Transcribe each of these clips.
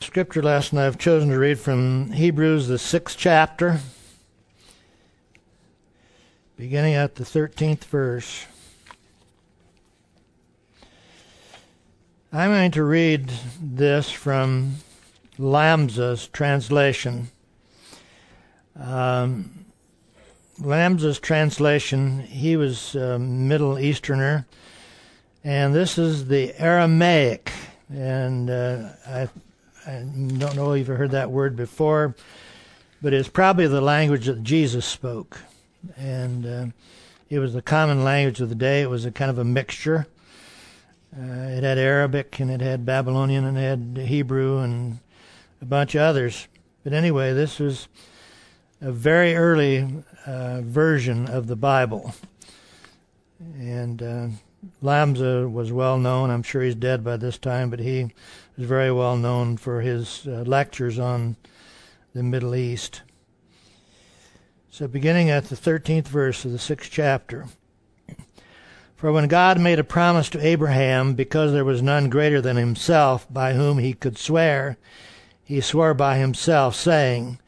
Scripture lesson I've chosen to read from Hebrews, the sixth chapter, beginning at the 13th verse. I'm going to read this from Lamsa's translation. Um, Lamsa's translation, he was a Middle Easterner, and this is the Aramaic. And uh, I I don't know if you've heard that word before, but it's probably the language that Jesus spoke. And uh, it was the common language of the day. It was a kind of a mixture. Uh, it had Arabic and it had Babylonian and it had Hebrew and a bunch of others. But anyway, this was a very early uh, version of the Bible. And Lamsa was well known. I'm sure he's dead by this time, but he was very well known for his uh, lectures on the Middle East. So, beginning at the 13th verse of the sixth chapter. For when God made a promise to Abraham, because there was none greater than himself by whom he could swear, he swore by himself, saying,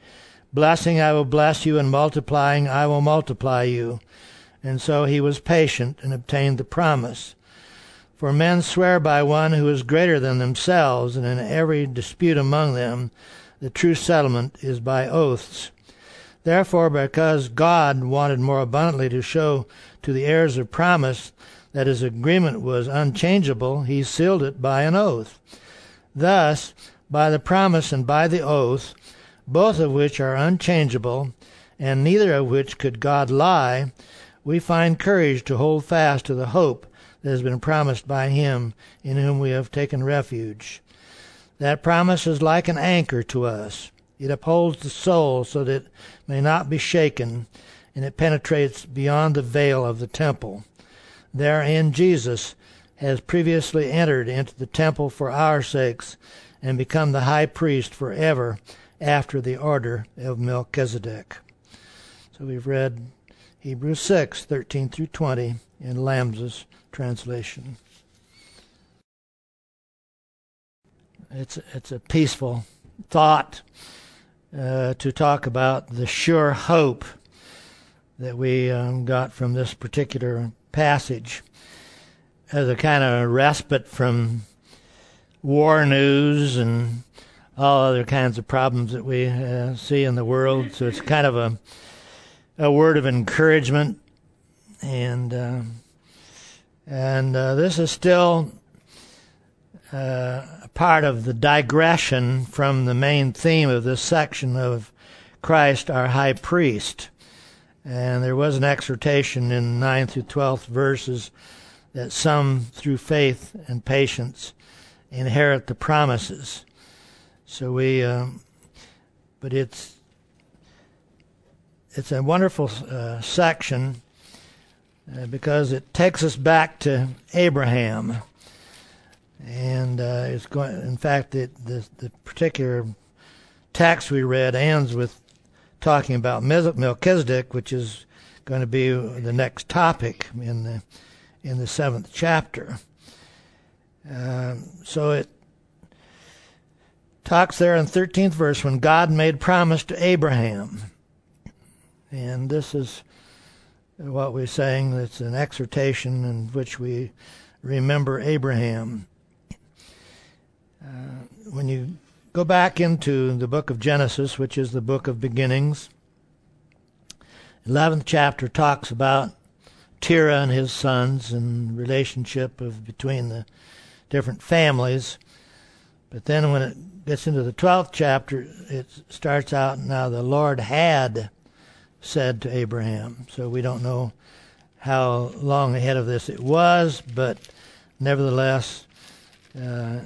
Blessing I will bless you, and multiplying I will multiply you. And so he was patient and obtained the promise. For men swear by one who is greater than themselves, and in every dispute among them, the true settlement is by oaths. Therefore, because God wanted more abundantly to show to the heirs of promise that his agreement was unchangeable, he sealed it by an oath. Thus, by the promise and by the oath, both of which are unchangeable, and neither of which could God lie, we find courage to hold fast to the hope that has been promised by him in whom we have taken refuge. That promise is like an anchor to us. It upholds the soul so that it may not be shaken, and it penetrates beyond the veil of the temple. Therein Jesus has previously entered into the temple for our sakes and become the high priest forever after the order of Melchizedek. So we've read Hebrews 6, 13 through 20 in Lamsa's translation. It's, it's a peaceful thought uh, to talk about the sure hope that we um, got from this particular passage as a kind of respite from war news and all other kinds of problems that we uh, see in the world. So it's kind of a a word of encouragement and. Uh, and uh, this is still uh, part of the digression from the main theme of this section of Christ, our high priest. And there was an exhortation in 9 through 12th verses that some, through faith and patience, inherit the promises. So we, um, but it's it's a wonderful uh, section uh, because it takes us back to Abraham. And uh, it's going. In fact, it, the the particular text we read ends with talking about Melchizedek, which is going to be the next topic in the in the seventh chapter. Um, so it talks there in the 13th verse when God made promise to Abraham. And this is what we're saying. It's an exhortation in which we remember Abraham. Uh, when you go back into the book of Genesis, which is the book of beginnings, 11th chapter talks about Terah and his sons and relationship of between the different families. But then when it gets into the 12th chapter, it starts out now the Lord had said to Abraham. So we don't know how long ahead of this it was, but nevertheless, uh,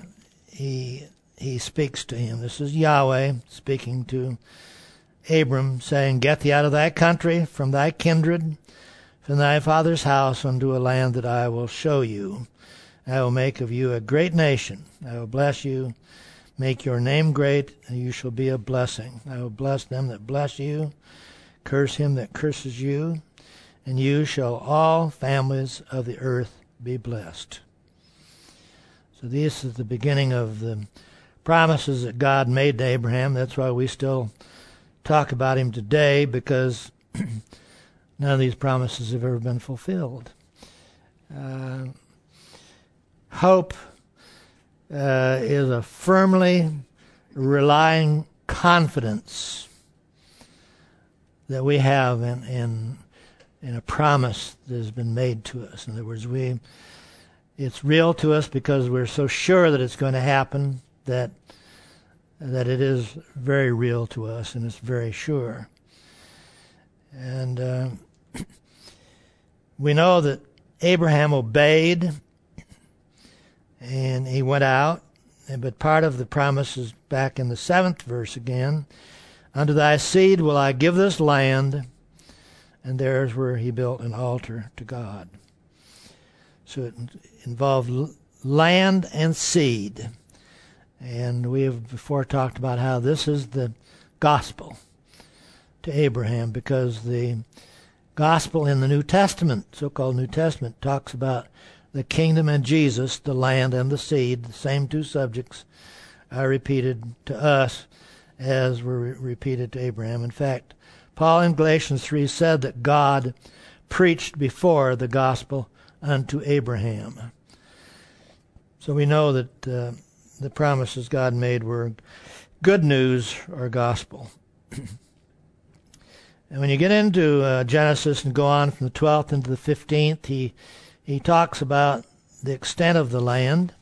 he he speaks to him. This is Yahweh speaking to Abram, saying, "Get thee out of thy country, from thy kindred, from thy father's house, unto a land that I will show you. I will make of you a great nation. I will bless you." Make your name great, and you shall be a blessing. I will bless them that bless you, Curse him that curses you, and you shall all families of the earth be blessed. So this is the beginning of the promises that God made to Abraham. That's why we still talk about him today because none of these promises have ever been fulfilled. Uh, hope uh, is a firmly relying confidence that we have in, in in a promise that has been made to us. In other words, we it's real to us because we're so sure that it's going to happen that that it is very real to us and it's very sure. And uh, we know that Abraham obeyed and he went out. But part of the promise is back in the seventh verse again. Unto thy seed will I give this land, and there's where he built an altar to God. So it involved land and seed. And we have before talked about how this is the gospel to Abraham because the gospel in the New Testament, so called New Testament, talks about the kingdom and Jesus, the land and the seed, the same two subjects are repeated to us as were repeated to Abraham. In fact, Paul in Galatians 3 said that God preached before the gospel unto Abraham. So we know that uh, the promises God made were good news or gospel. and when you get into uh, Genesis and go on from the 12th into the 15th, he he talks about the extent of the land.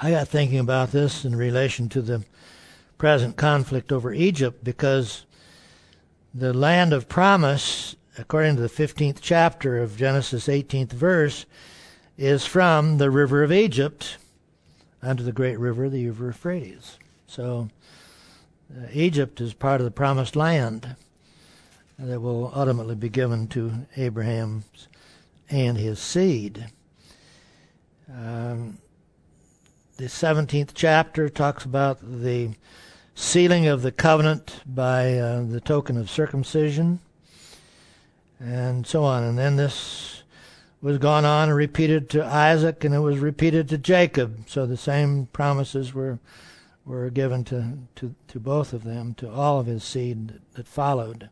I got thinking about this in relation to the present conflict over Egypt because the land of promise, according to the 15th chapter of Genesis 18th verse, is from the river of Egypt unto the great river, the river Euphrates. So uh, Egypt is part of the promised land that will ultimately be given to Abraham and his seed. Um, the 17th chapter talks about the sealing of the covenant by uh, the token of circumcision, and so on. And then this was gone on and repeated to Isaac, and it was repeated to Jacob. So the same promises were were given to, to, to both of them, to all of his seed that, that followed.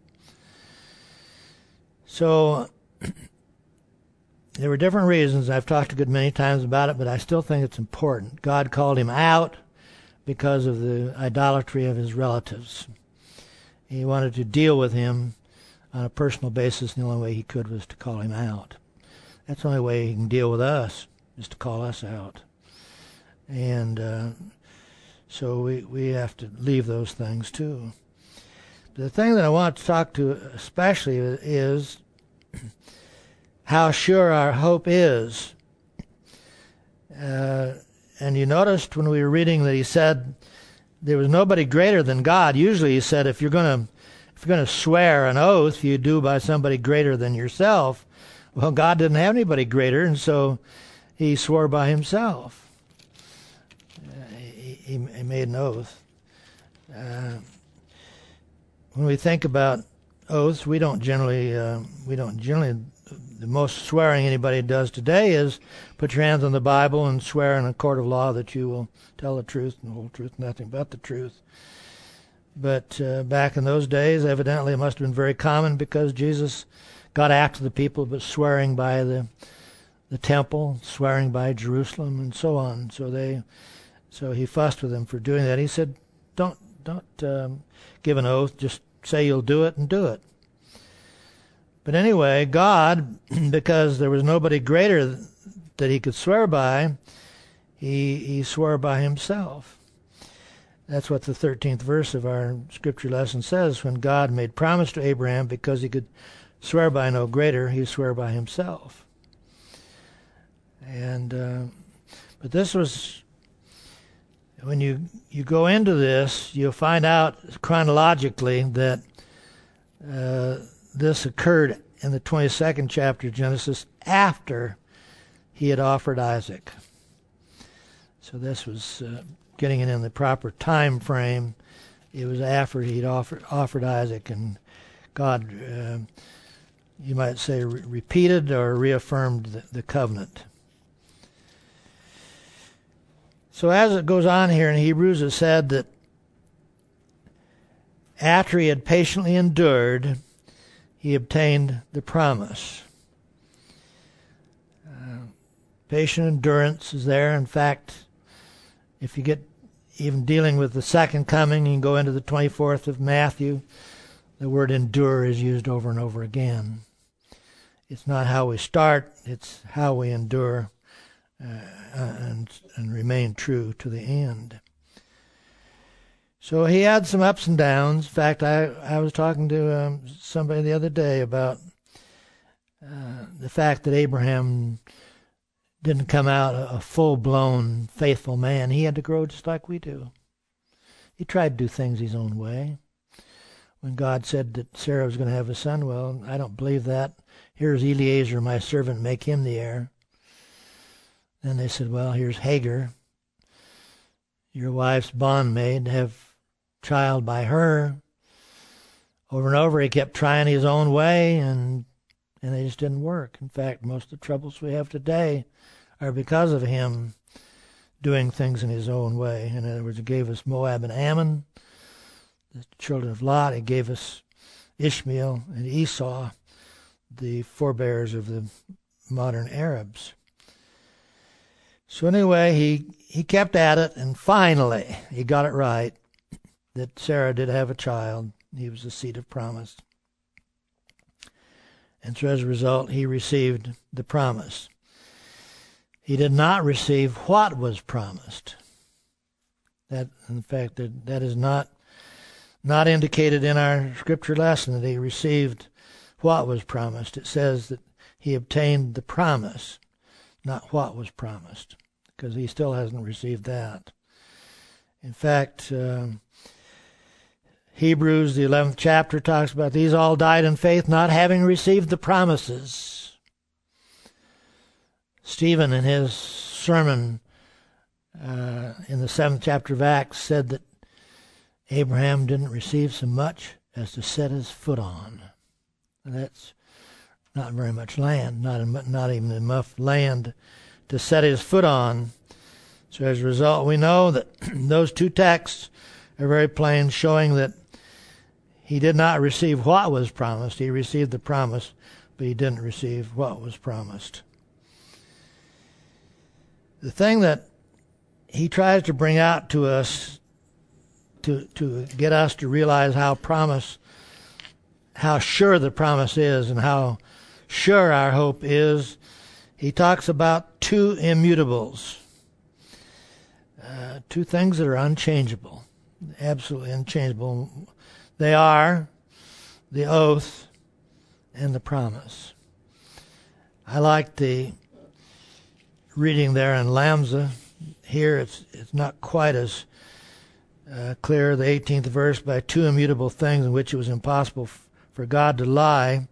So there were different reasons. I've talked a good many times about it, but I still think it's important. God called him out because of the idolatry of his relatives. He wanted to deal with him on a personal basis, and the only way he could was to call him out. That's the only way he can deal with us, is to call us out. And uh, so we, we have to leave those things too. The thing that I want to talk to especially is how sure our hope is. Uh, and you noticed when we were reading that he said there was nobody greater than God. Usually he said if you're going to if you're going to swear an oath, you do by somebody greater than yourself. Well, God didn't have anybody greater, and so he swore by himself. Uh, he, he, made an oath. Uh, when we think about oaths, we don't generally uh, we don't generally the most swearing anybody does today is put your hands on the Bible and swear in a court of law that you will tell the truth and the whole truth, nothing but the truth. But uh, back in those days, evidently it must have been very common because Jesus got after the people, but swearing by the the temple, swearing by Jerusalem, and so on. So they, so he fussed with them for doing that. He said, "Don't don't um, give an oath. Just say you'll do it and do it." But anyway, God, because there was nobody greater that he could swear by, he, he swore by himself. That's what the 13th verse of our scripture lesson says. When God made promise to Abraham, because he could swear by no greater, he swore by himself. And uh, but this was when you you go into this, you'll find out chronologically that uh, this occurred in the 22nd chapter of Genesis after he had offered Isaac. So this was uh, getting it in the proper time frame. It was after he'd offered offered Isaac, and God, uh, you might say, re- repeated or reaffirmed the, the covenant. So as it goes on here in Hebrews, it said that after he had patiently endured, he obtained the promise. Uh, patient endurance is there. In fact, if you get even dealing with the second coming, you go into the 24th of Matthew. The word endure is used over and over again. It's not how we start, it's how we endure uh, and, and remain true to the end. So he had some ups and downs. In fact, I, I was talking to um, somebody the other day about uh, the fact that Abraham didn't come out a, a full blown faithful man. He had to grow just like we do. He tried to do things his own way. When God said that Sarah was going to have a son, well, I don't believe that. Here's Eliezer, my servant, make him the heir. Then they said, well, here's Hagar, your wife's bondmaid, have child by her. Over and over, he kept trying his own way, and and they just didn't work. In fact, most of the troubles we have today are because of him doing things in his own way. In other words, he gave us Moab and Ammon, the children of Lot. He gave us Ishmael and Esau, the forebears of the modern Arabs. So anyway, he, he kept at it, and finally he got it right that Sarah did have a child. He was the seed of promise. And so as a result, he received the promise. He did not receive what was promised. That, in fact, that, that is not not indicated in our scripture lesson that he received what was promised. It says that he obtained the promise, not what was promised, because he still hasn't received that. In fact, um, Hebrews, the 11th chapter, talks about these all died in faith, not having received the promises. Stephen, in his sermon uh, in the 7th chapter of Acts, said that Abraham didn't receive so much as to set his foot on. And that's not very much land, not, not even enough land to set his foot on. So as a result, we know that those two texts are very plain, showing that he did not receive what was promised. He received the promise, but he didn't receive what was promised. The thing that he tries to bring out to us to to get us to realize how promise how sure the promise is and how sure our hope is he talks about two immutables uh, two things that are unchangeable absolutely unchangeable they are the oath and the promise. I like the reading there in Lamsa. Here it's it's not quite as uh, clear. The 18th verse by two immutable things in which it was impossible f- for God to lie.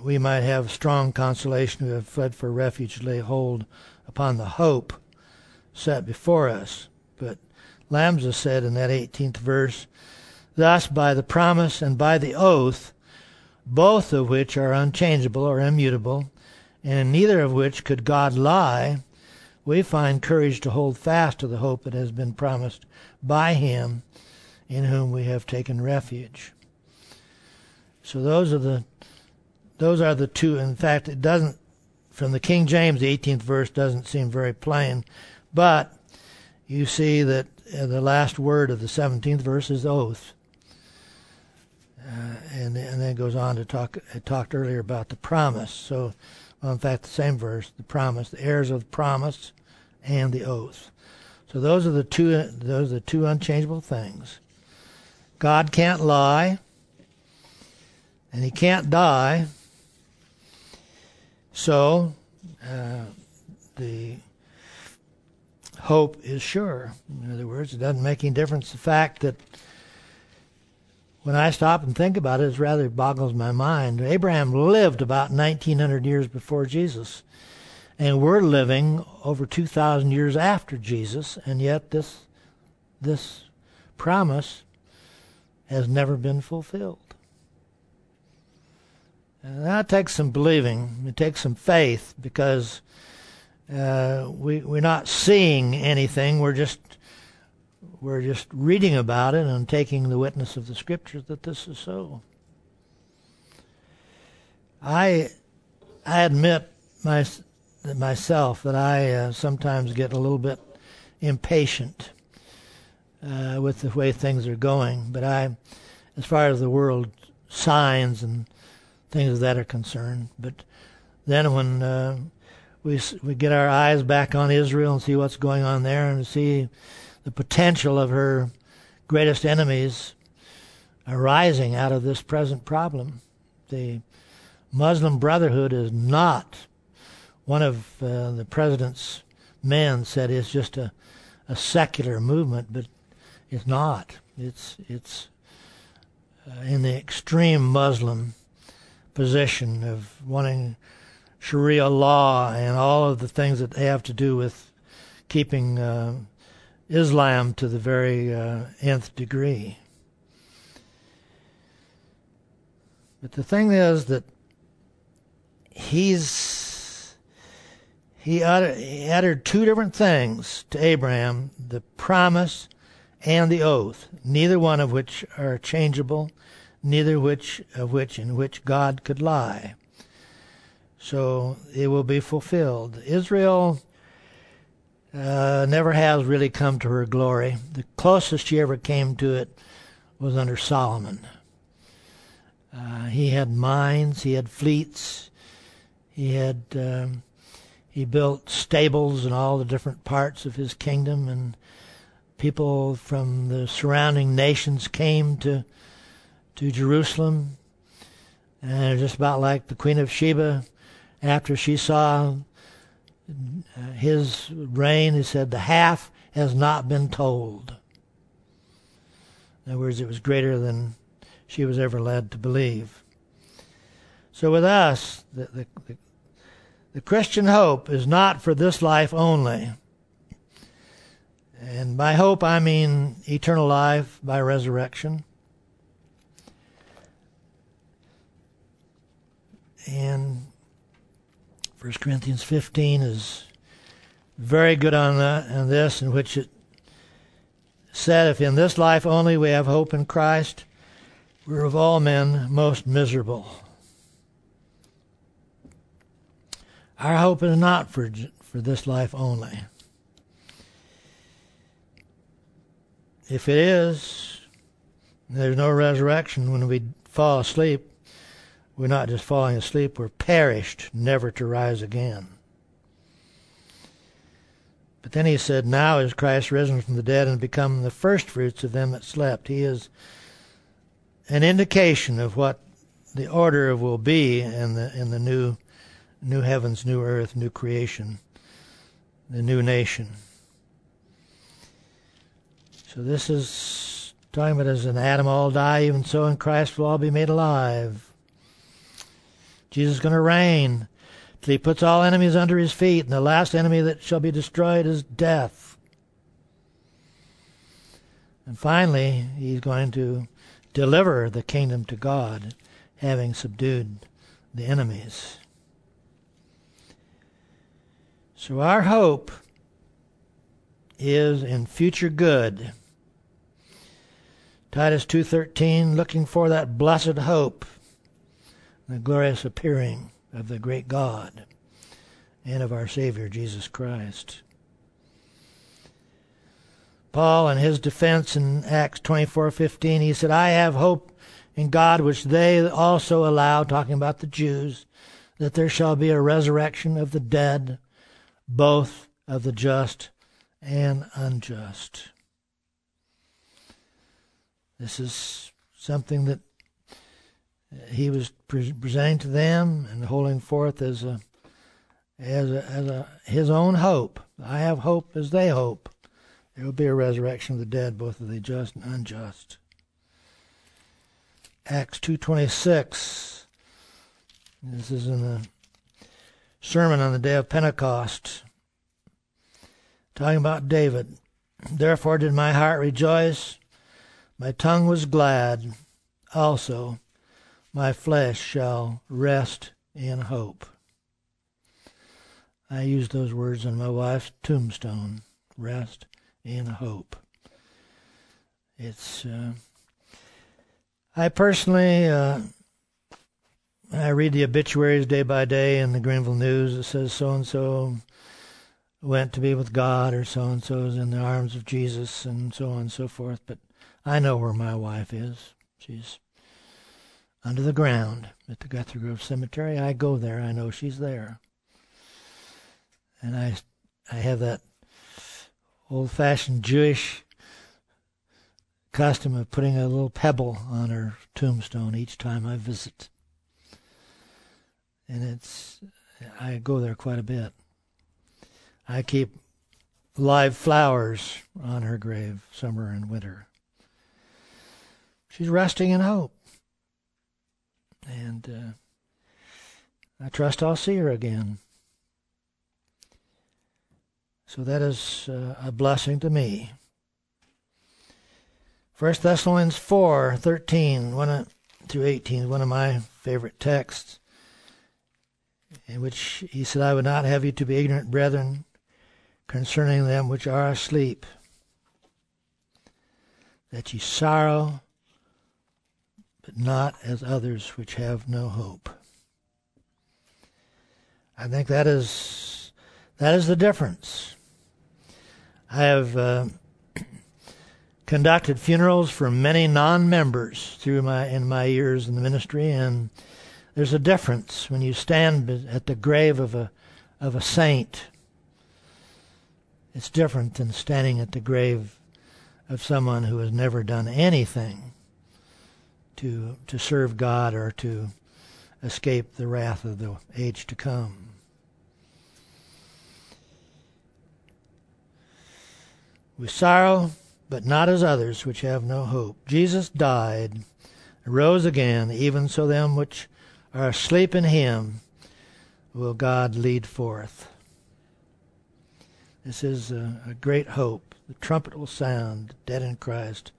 We might have strong consolation who have fled for refuge, to lay hold upon the hope set before us. But Lamsa said in that 18th verse, Thus, by the promise and by the oath, both of which are unchangeable or immutable, and in neither of which could God lie, we find courage to hold fast to the hope that has been promised by Him in whom we have taken refuge. So those are the those are the two. In fact, it doesn't from the King James, the 18th verse doesn't seem very plain, but you see that the last word of the 17th verse is oath. Uh, and, and then goes on to talk. Talked earlier about the promise. So, well, in fact, the same verse, the promise, the heirs of the promise, and the oath. So those are the two. Those are the two unchangeable things. God can't lie, and He can't die. So, uh, the hope is sure. In other words, it doesn't make any difference the fact that when I stop and think about it, it rather boggles my mind. Abraham lived about 1900 years before Jesus, and we're living over 2,000 years after Jesus, and yet this this promise has never been fulfilled. And that takes some believing. It takes some faith because uh, we we're not seeing anything. We're just we're just reading about it and taking the witness of the scriptures that this is so. I I admit my, myself that I uh, sometimes get a little bit impatient uh, with the way things are going. But I, as far as the world signs and things of that are concerned, but then when uh, we we get our eyes back on Israel and see what's going on there and see the potential of her greatest enemies arising out of this present problem, the Muslim Brotherhood is not one of uh, the president's men said it's just a, a secular movement, but it's not. It's it's uh, in the extreme Muslim position of wanting Sharia law and all of the things that they have to do with keeping uh, Islam to the very uh, nth degree. But the thing is that he's he uttered, he uttered two different things to Abraham: the promise and the oath, neither one of which are changeable, neither which of which in which God could lie. So it will be fulfilled. Israel uh, never has really come to her glory. The closest she ever came to it was under Solomon. Uh, he had mines, he had fleets, he had um, he built stables in all the different parts of his kingdom, and people from the surrounding nations came to to Jerusalem. And just about like the Queen of Sheba, after she saw his reign, he said, "The half has not been told." In other words, it was greater than she was ever led to believe. So with us, the, the, the, the Christian hope is not for this life only. And by hope, I mean eternal life by resurrection. And 1 Corinthians 15 is very good on that and this, in which it said, If in this life only we have hope in Christ, we're of all men most miserable. Our hope is not for, for this life only. If it is, there's no resurrection when we fall asleep. We're not just falling asleep, we're perished, never to rise again. But then he said, Now is Christ risen from the dead and become the firstfruits of them that slept. He is an indication of what the order of will be in the in the new new heavens, new earth, new creation, the new nation. So this is talking about as an Adam all die, even so in Christ will all be made alive. Jesus is going to reign till he puts all enemies under his feet, and the last enemy that shall be destroyed is death. And finally, he's going to deliver the kingdom to God, having subdued the enemies. So our hope is in future good. Titus 2:13 looking for that blessed hope, the glorious appearing of the great God and of our Savior Jesus Christ. Paul in his defense in Acts 24:15 he said I have hope in God which they also allow talking about the Jews that there shall be a resurrection of the dead both of the just and unjust. This is something that he was pre- presenting to them and holding forth as a as a, as a his own hope. I have hope as they hope. There will be a resurrection of the dead, both of the just and unjust. Acts two twenty six. This is in the sermon on the day of Pentecost, talking about David. Therefore did my heart rejoice, my tongue was glad, also my flesh shall rest in hope. I used those words on my wife's tombstone rest in hope. It's, uh, I personally, uh, I read the obituaries day by day in the Greenville News. It says so and so went to be with God, or so and so is in the arms of Jesus, and so on and so forth. But I know where my wife is. She's under the ground at the Guthrie Grove Cemetery. I go there. I know she's there. And I, I have that old-fashioned Jewish custom of putting a little pebble on her tombstone each time I visit. And it's, I go there quite a bit. I keep live flowers on her grave, summer and winter. She's resting in hope. And uh, I trust I'll see her again. So that is uh, a blessing to me. 1 Thessalonians 4 13 one through 18 is one of my favorite texts, in which he said, I would not have you to be ignorant, brethren, concerning them which are asleep, that ye sorrow, not as others which have no hope. I think that is that is the difference. I have uh, conducted funerals for many non-members through my in my years in the ministry, and there's a difference when you stand at the grave of a of a saint. It's different than standing at the grave of someone who has never done anything to to serve God or to escape the wrath of the age to come. With sorrow but not as others which have no hope. Jesus died, rose again, even so them which are asleep in him will God lead forth. This is a, a great hope. The trumpet will sound, the dead in Christ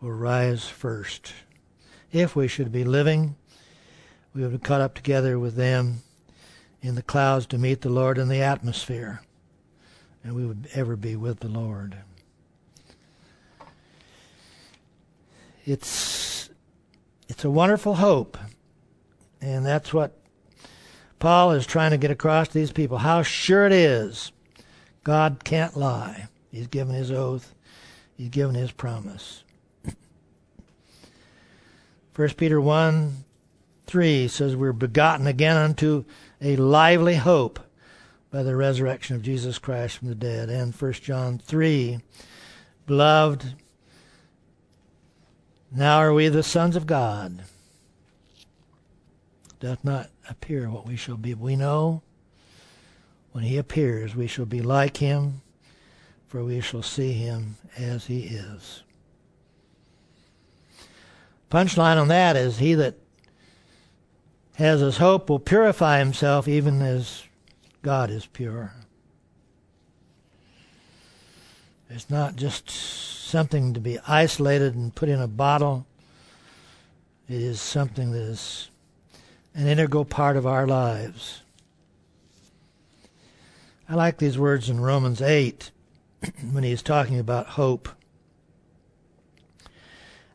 will rise first. If we should be living, we would be caught up together with them in the clouds to meet the Lord in the atmosphere, and we would ever be with the Lord. it's it's a wonderful hope, and that's what Paul is trying to get across to these people. How sure it is, God can't lie. He's given His oath. He's given His promise. First Peter one three says we're begotten again unto a lively hope by the resurrection of Jesus Christ from the dead. And First John three, beloved, now are we the sons of God. Doth not appear what we shall be. We know when he appears we shall be like him, for we shall see him as he is. Punchline on that is he that has his hope will purify himself even as God is pure. It's not just something to be isolated and put in a bottle. It is something that is an integral part of our lives. I like these words in Romans 8 when he's talking about hope.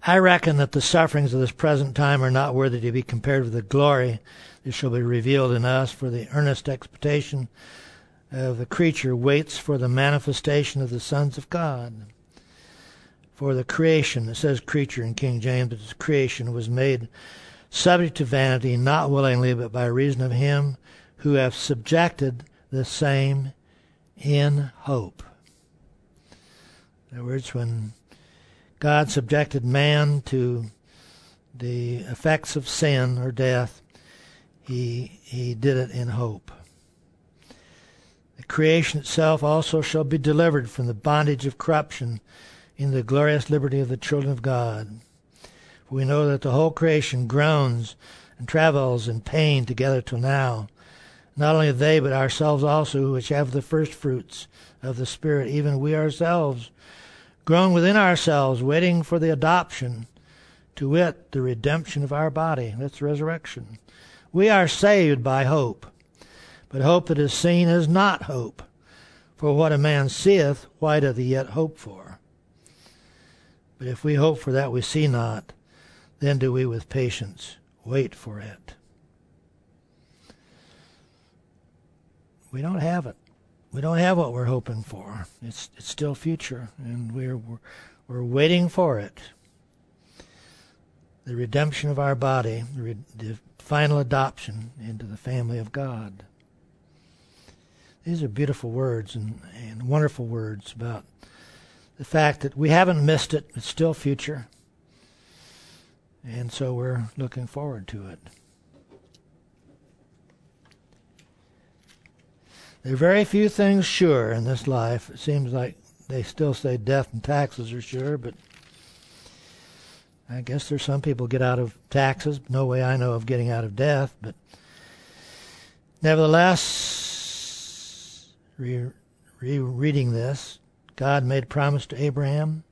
I reckon that the sufferings of this present time are not worthy to be compared with the glory that shall be revealed in us, for the earnest expectation of the creature waits for the manifestation of the sons of God. For the creation, it says creature in King James, but creation was made subject to vanity, not willingly, but by reason of him who hath subjected the same in hope. In other words, when God subjected man to the effects of sin or death, he, he did it in hope. The creation itself also shall be delivered from the bondage of corruption in the glorious liberty of the children of God. For we know that the whole creation groans and travails in pain together till now. Not only they, but ourselves also, which have the first fruits of the Spirit, even we ourselves, groan within ourselves, waiting for the adoption, to wit, the redemption of our body. That's resurrection. We are saved by hope. But hope that is seen is not hope. For what a man seeth, why doth he yet hope for? But if we hope for that we see not, then do we with patience wait for it. We don't have it. We don't have what we're hoping for. It's it's still future, and we're we're, we're waiting for it. The redemption of our body, the, the final adoption into the family of God. These are beautiful words and, and wonderful words about the fact that we haven't missed it. It's still future. And so we're looking forward to it. There are very few things sure in this life. It seems like they still say death and taxes are sure, but I guess there's some people get out of taxes. No way I know of getting out of death, but nevertheless, re- rereading this, God made a promise to Abraham.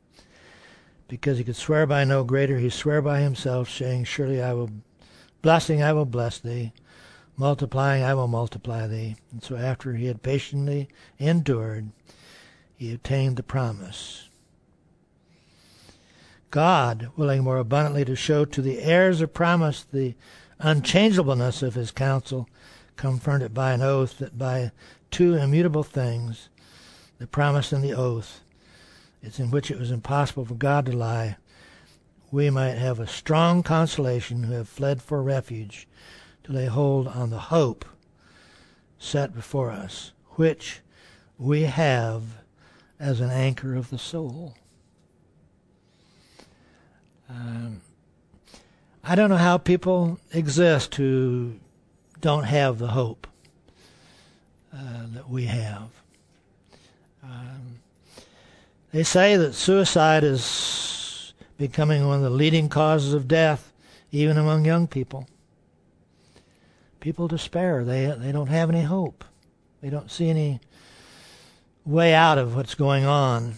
Because he could swear by no greater, he swore by himself, saying, Surely I will, blessing I will bless thee, multiplying I will multiply thee. And so after he had patiently endured, he obtained the promise. God, willing more abundantly to show to the heirs of promise the unchangeableness of his counsel, confirmed it by an oath that by two immutable things the promise and the oath, it's in which it was impossible for God to lie, we might have a strong consolation who have fled for refuge to lay hold on the hope set before us, which we have as an anchor of the soul. Um, I don't know how people exist who don't have the hope uh, that we have. Um, they say that suicide is becoming one of the leading causes of death, even among young people. People despair. They they don't have any hope. They don't see any way out of what's going on.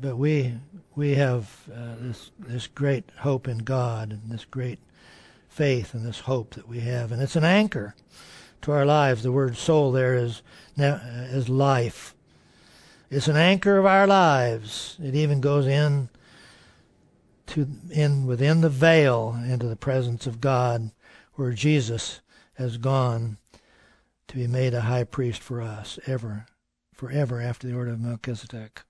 But we we have uh, this this great hope in God and this great faith and this hope that we have, and it's an anchor to our lives. The word soul there is is life. It's an anchor of our lives. It even goes in to in within the veil into the presence of God, where Jesus has gone to be made a high priest for us ever, forever after the order of Melchizedek.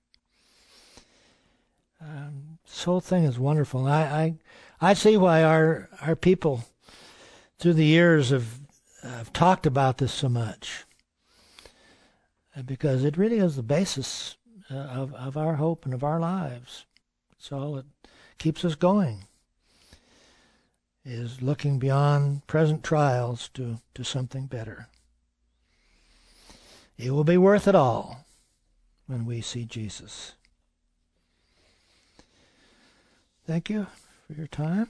Um, this whole thing is wonderful. I, I I see why our our people through the years have have talked about this so much because it really is the basis uh, of, of our hope and of our lives. It's all that keeps us going, is looking beyond present trials to, to something better. It will be worth it all when we see Jesus. Thank you for your time.